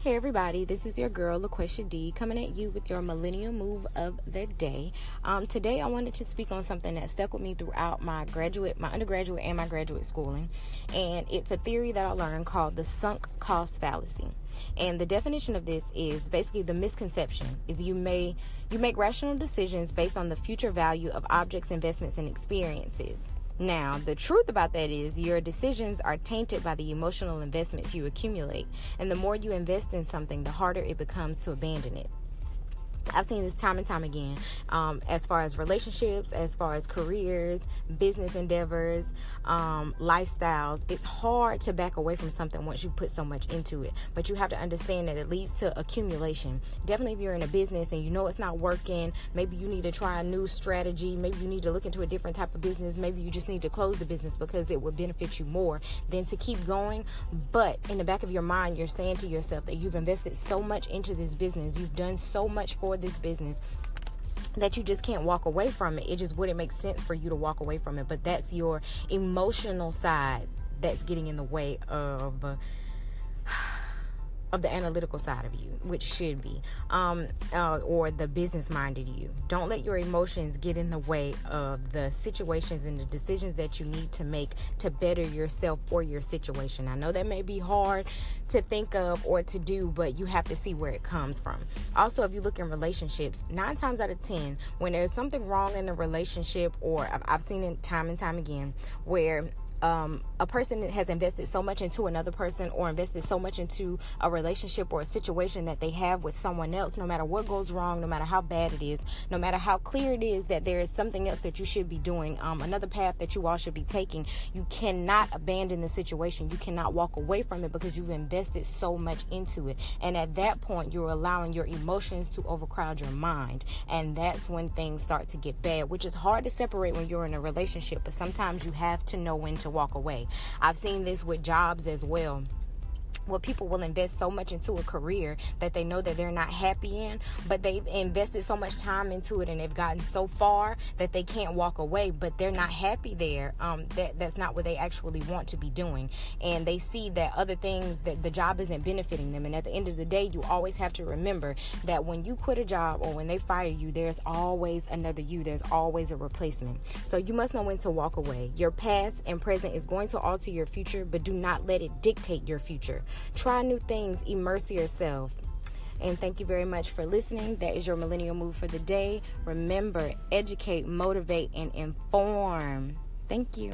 Hey everybody, this is your girl LaQuesha D coming at you with your millennial move of the day. Um, today I wanted to speak on something that stuck with me throughout my graduate, my undergraduate, and my graduate schooling, and it's a theory that I learned called the sunk cost fallacy. And the definition of this is basically the misconception is you may you make rational decisions based on the future value of objects, investments, and experiences. Now, the truth about that is your decisions are tainted by the emotional investments you accumulate. And the more you invest in something, the harder it becomes to abandon it. I've seen this time and time again um, as far as relationships, as far as careers, business endeavors, um, lifestyles. It's hard to back away from something once you put so much into it. But you have to understand that it leads to accumulation. Definitely, if you're in a business and you know it's not working, maybe you need to try a new strategy. Maybe you need to look into a different type of business. Maybe you just need to close the business because it would benefit you more than to keep going. But in the back of your mind, you're saying to yourself that you've invested so much into this business, you've done so much for this business that you just can't walk away from it. It just wouldn't make sense for you to walk away from it. But that's your emotional side that's getting in the way of of the analytical side of you, which should be, um, uh, or the business minded you. Don't let your emotions get in the way of the situations and the decisions that you need to make to better yourself or your situation. I know that may be hard to think of or to do, but you have to see where it comes from. Also, if you look in relationships, nine times out of ten, when there's something wrong in a relationship, or I've seen it time and time again, where um, a person has invested so much into another person or invested so much into a relationship or a situation that they have with someone else, no matter what goes wrong, no matter how bad it is, no matter how clear it is that there is something else that you should be doing, um, another path that you all should be taking, you cannot abandon the situation. You cannot walk away from it because you've invested so much into it. And at that point, you're allowing your emotions to overcrowd your mind. And that's when things start to get bad, which is hard to separate when you're in a relationship, but sometimes you have to know when to to walk away. I've seen this with jobs as well where people will invest so much into a career that they know that they're not happy in, but they've invested so much time into it and they've gotten so far that they can't walk away, but they're not happy there. Um, that that's not what they actually want to be doing, and they see that other things that the job isn't benefiting them. And at the end of the day, you always have to remember that when you quit a job or when they fire you, there's always another you. There's always a replacement. So you must know when to walk away. Your past and present is going to alter your future, but do not let it dictate your future. Try new things, immerse yourself. And thank you very much for listening. That is your millennial move for the day. Remember, educate, motivate, and inform. Thank you.